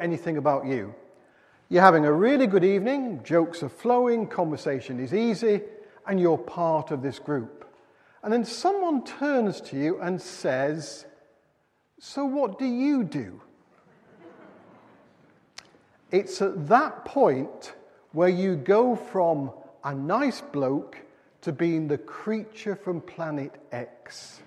anything about you. You're having a really good evening, jokes are flowing, conversation is easy, and you're part of this group. And then someone turns to you and says, So what do you do? It's at that point where you go from a nice bloke to being the creature from planet X.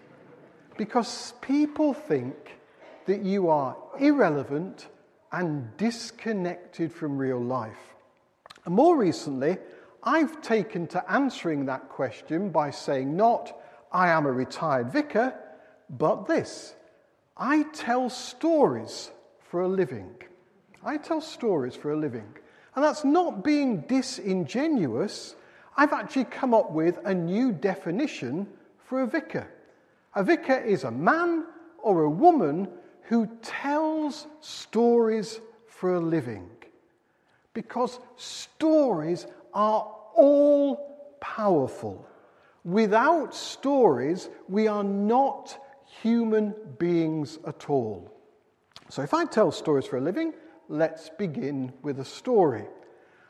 Because people think that you are irrelevant and disconnected from real life. And more recently, I've taken to answering that question by saying not, I am a retired vicar, but this I tell stories for a living. I tell stories for a living. And that's not being disingenuous. I've actually come up with a new definition for a vicar. A vicar is a man or a woman who tells stories for a living. Because stories are all powerful. Without stories, we are not human beings at all. So, if I tell stories for a living, let's begin with a story.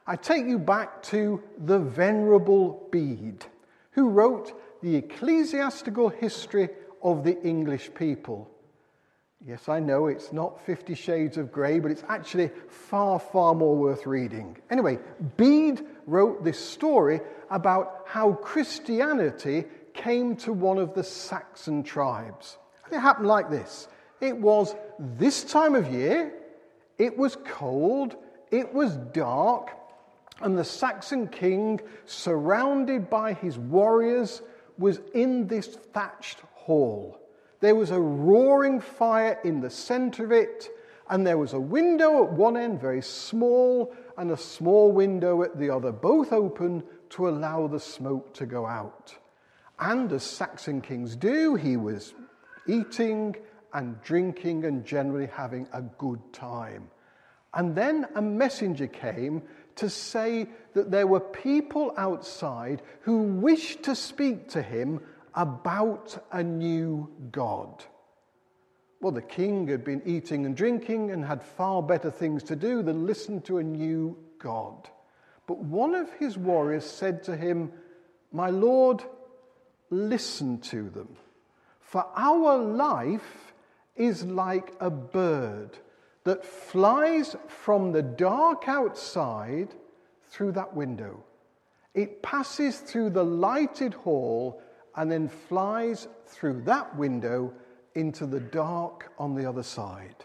I take you back to the Venerable Bede, who wrote the ecclesiastical history of the English people. Yes, I know it's not Fifty Shades of Grey, but it's actually far, far more worth reading. Anyway, Bede wrote this story about how Christianity came to one of the Saxon tribes. And it happened like this it was this time of year, it was cold, it was dark, and the Saxon king, surrounded by his warriors, was in this thatched hall. There was a roaring fire in the center of it, and there was a window at one end, very small, and a small window at the other, both open to allow the smoke to go out. And as Saxon kings do, he was eating and drinking and generally having a good time. And then a messenger came to say that there were people outside who wished to speak to him about a new God. Well, the king had been eating and drinking and had far better things to do than listen to a new God. But one of his warriors said to him, My lord, listen to them, for our life is like a bird that flies from the dark outside through that window. It passes through the lighted hall and then flies through that window into the dark on the other side.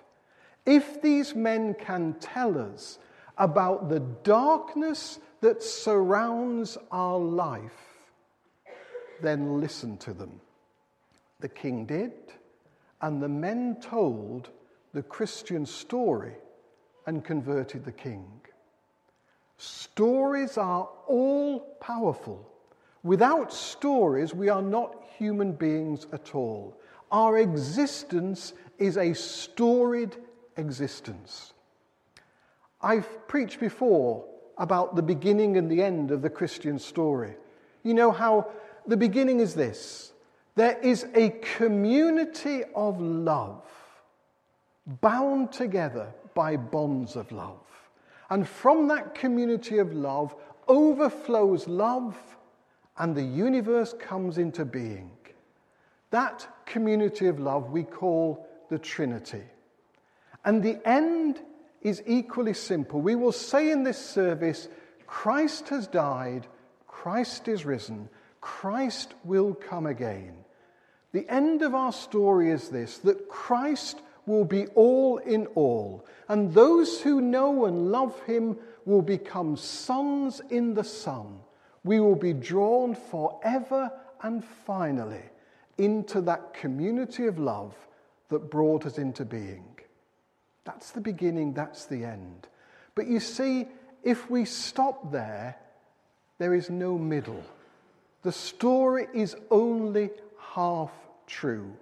If these men can tell us about the darkness that surrounds our life, then listen to them. The king did, and the men told the Christian story and converted the king. Stories are all powerful. Without stories, we are not human beings at all. Our existence is a storied existence. I've preached before about the beginning and the end of the Christian story. You know how the beginning is this there is a community of love bound together by bonds of love. And from that community of love overflows love and the universe comes into being. That community of love we call the Trinity. And the end is equally simple. We will say in this service Christ has died, Christ is risen, Christ will come again. The end of our story is this that Christ will be all in all, and those who know and love him will become sons in the Son we will be drawn forever and finally into that community of love that brought us into being. That's the beginning, that's the end. But you see, if we stop there, there is no middle. The story is only half true.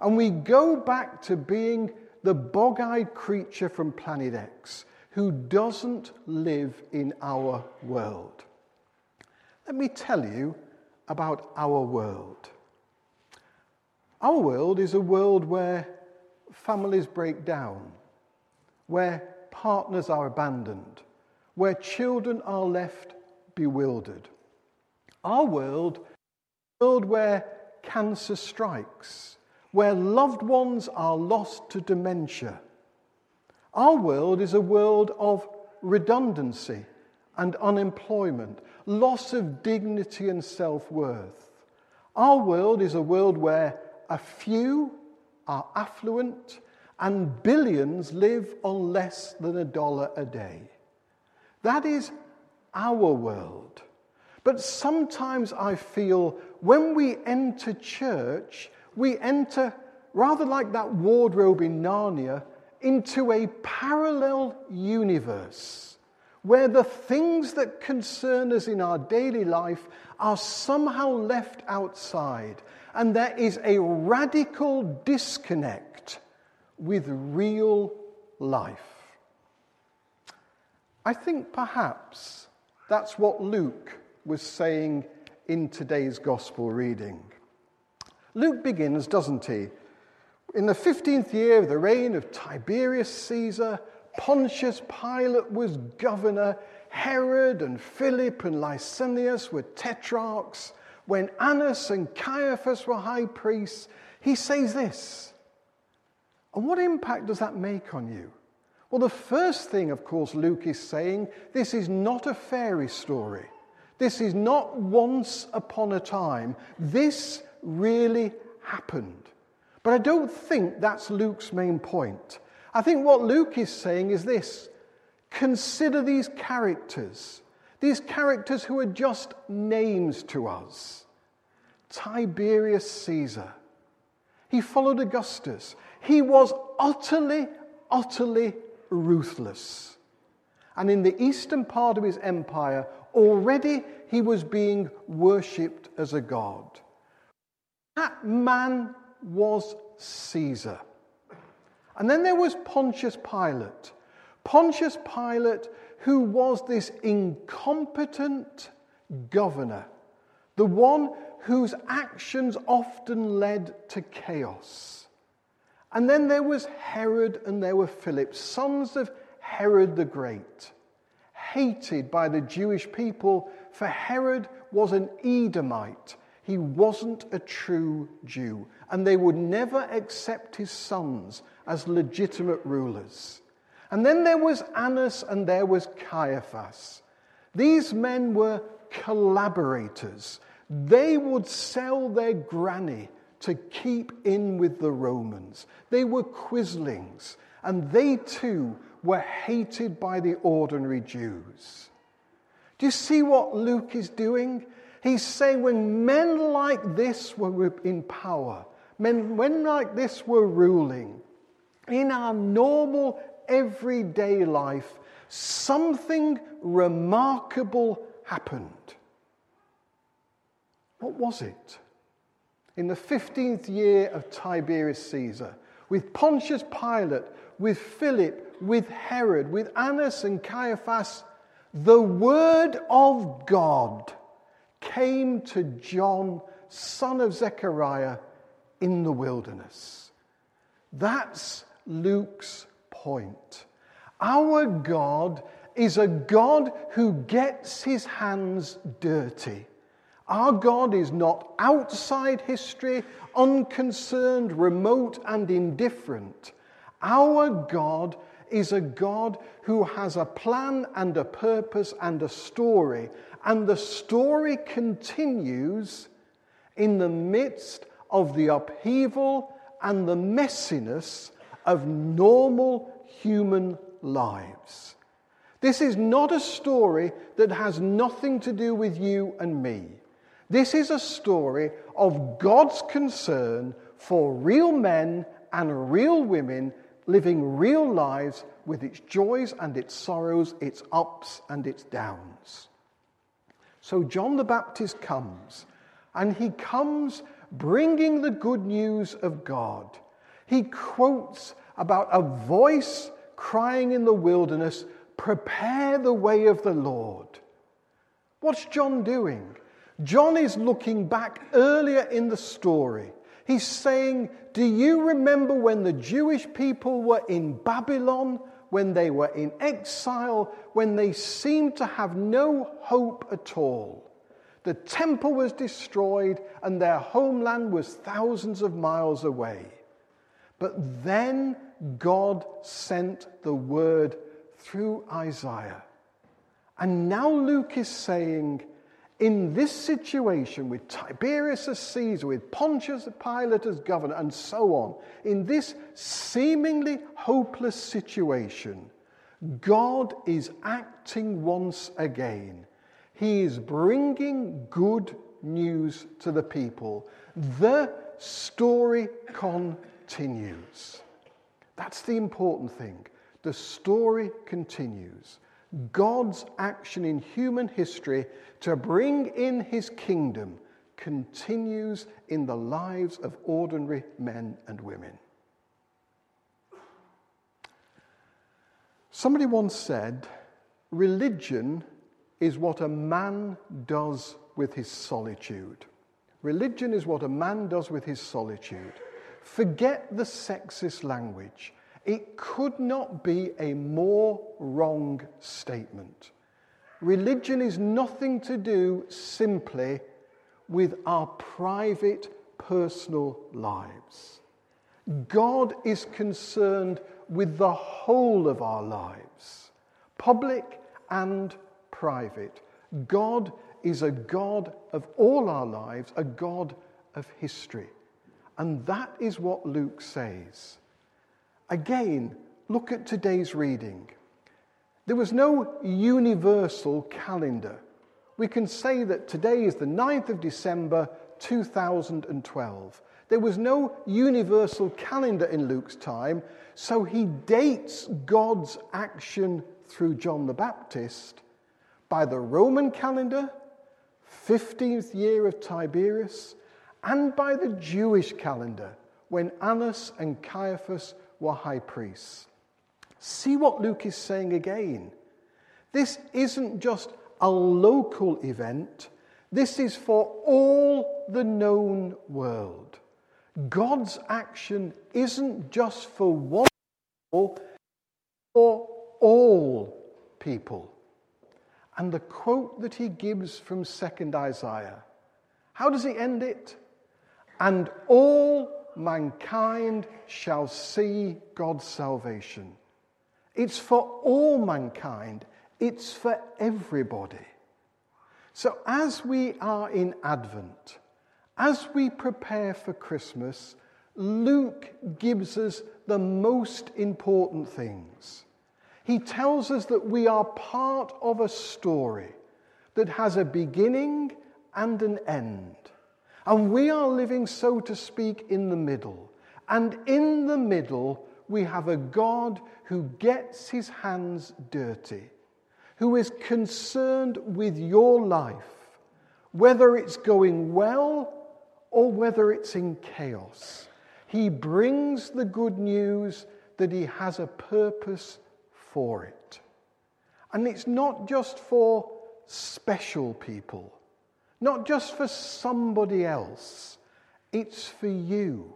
And we go back to being the bog eyed creature from planet X who doesn't live in our world. Let me tell you about our world. Our world is a world where families break down, where partners are abandoned, where children are left bewildered. Our world a world where cancer strikes, where loved ones are lost to dementia. Our world is a world of redundancy and unemployment, loss of dignity and self worth. Our world is a world where a few are affluent and billions live on less than a dollar a day. That is our world. But sometimes I feel when we enter church, we enter, rather like that wardrobe in Narnia, into a parallel universe where the things that concern us in our daily life are somehow left outside, and there is a radical disconnect with real life. I think perhaps that's what Luke was saying in today's gospel reading. Luke begins, doesn't he? In the 15th year of the reign of Tiberius Caesar, Pontius Pilate was governor, Herod and Philip and Lysanias were tetrarchs, when Annas and Caiaphas were high priests, he says this. And what impact does that make on you? Well, the first thing, of course, Luke is saying this is not a fairy story. This is not once upon a time. This really happened. But I don't think that's Luke's main point. I think what Luke is saying is this consider these characters, these characters who are just names to us. Tiberius Caesar. He followed Augustus. He was utterly, utterly ruthless. And in the eastern part of his empire, already he was being worshipped as a god. That man was Caesar. And then there was Pontius Pilate. Pontius Pilate, who was this incompetent governor, the one whose actions often led to chaos. And then there was Herod and there were Philip, sons of Herod the Great, hated by the Jewish people, for Herod was an Edomite. He wasn't a true Jew, and they would never accept his sons as legitimate rulers. And then there was Annas and there was Caiaphas. These men were collaborators. They would sell their granny to keep in with the Romans. They were quislings, and they too were hated by the ordinary Jews. Do you see what Luke is doing? He's saying when men like this were in power, men when like this were ruling, in our normal everyday life, something remarkable happened. What was it? In the 15th year of Tiberius Caesar, with Pontius Pilate, with Philip, with Herod, with Annas and Caiaphas, the word of God came to John, son of Zechariah, in the wilderness. That's Luke's point. Our God is a God who gets his hands dirty. Our God is not outside history, unconcerned, remote, and indifferent. Our God is a God who has a plan and a purpose and a story, and the story continues in the midst of the upheaval and the messiness of normal human lives. This is not a story that has nothing to do with you and me. This is a story of God's concern for real men and real women living real lives with its joys and its sorrows, its ups and its downs. So John the Baptist comes, and he comes bringing the good news of God. He quotes about a voice crying in the wilderness, Prepare the way of the Lord. What's John doing? John is looking back earlier in the story. He's saying, Do you remember when the Jewish people were in Babylon, when they were in exile, when they seemed to have no hope at all. The temple was destroyed and their homeland was thousands of miles away. But then God sent the word through Isaiah. And now Luke is saying, in this situation with Tiberius as Caesar, with Pontius Pilate as governor, and so on, in this seemingly hopeless situation, God is acting once again. He is bringing good news to the people. The story continues. That's the important thing. The story continues. God's action in human history to bring in his kingdom continues in the lives of ordinary men and women. Somebody once said, religion is what a man does with his solitude. Religion is what a man does with his solitude. Forget the sexist language. It could not be a more wrong statement. Religion is nothing to do simply with our private, personal lives. God is concerned with the whole of our lives, public and private. God is a God of all our lives, a God of history. And that is what Luke says. Again, look at today's reading. There was no universal calendar. We can say that today is the 9th of December 2012. There was no universal calendar in Luke's time, so he dates God's action through John the Baptist by the Roman calendar, 15th year of Tiberius, and by the Jewish calendar when Annas and Caiaphas were high priests. See what Luke is saying again. This isn't just a local event, this is for all the known world. God's action isn't just for one people, for all people. And the quote that he gives from 2nd Isaiah, how does he end it? And all mankind shall see God's salvation. It's for all mankind, it's for everybody. So, as we are in Advent, as we prepare for Christmas, Luke gives us the most important things. He tells us that we are part of a story that has a beginning and an end. And we are living, so to speak, in the middle. And in the middle, we have a God who gets his hands dirty, who is concerned with your life, whether it's going well or whether it's in chaos. He brings the good news that he has a purpose for it. And it's not just for special people. Not just for somebody else, it's for you.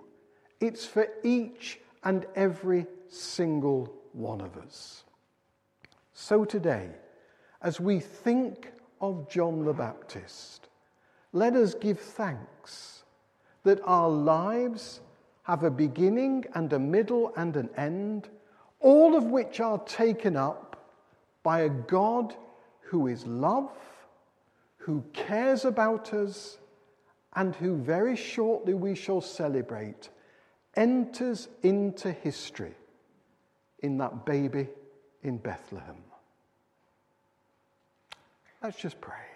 It's for each and every single one of us. So today, as we think of John the Baptist, let us give thanks that our lives have a beginning and a middle and an end, all of which are taken up by a God who is love who cares about us and who very shortly we shall celebrate, enters into history in that baby in Bethlehem. Let's just pray.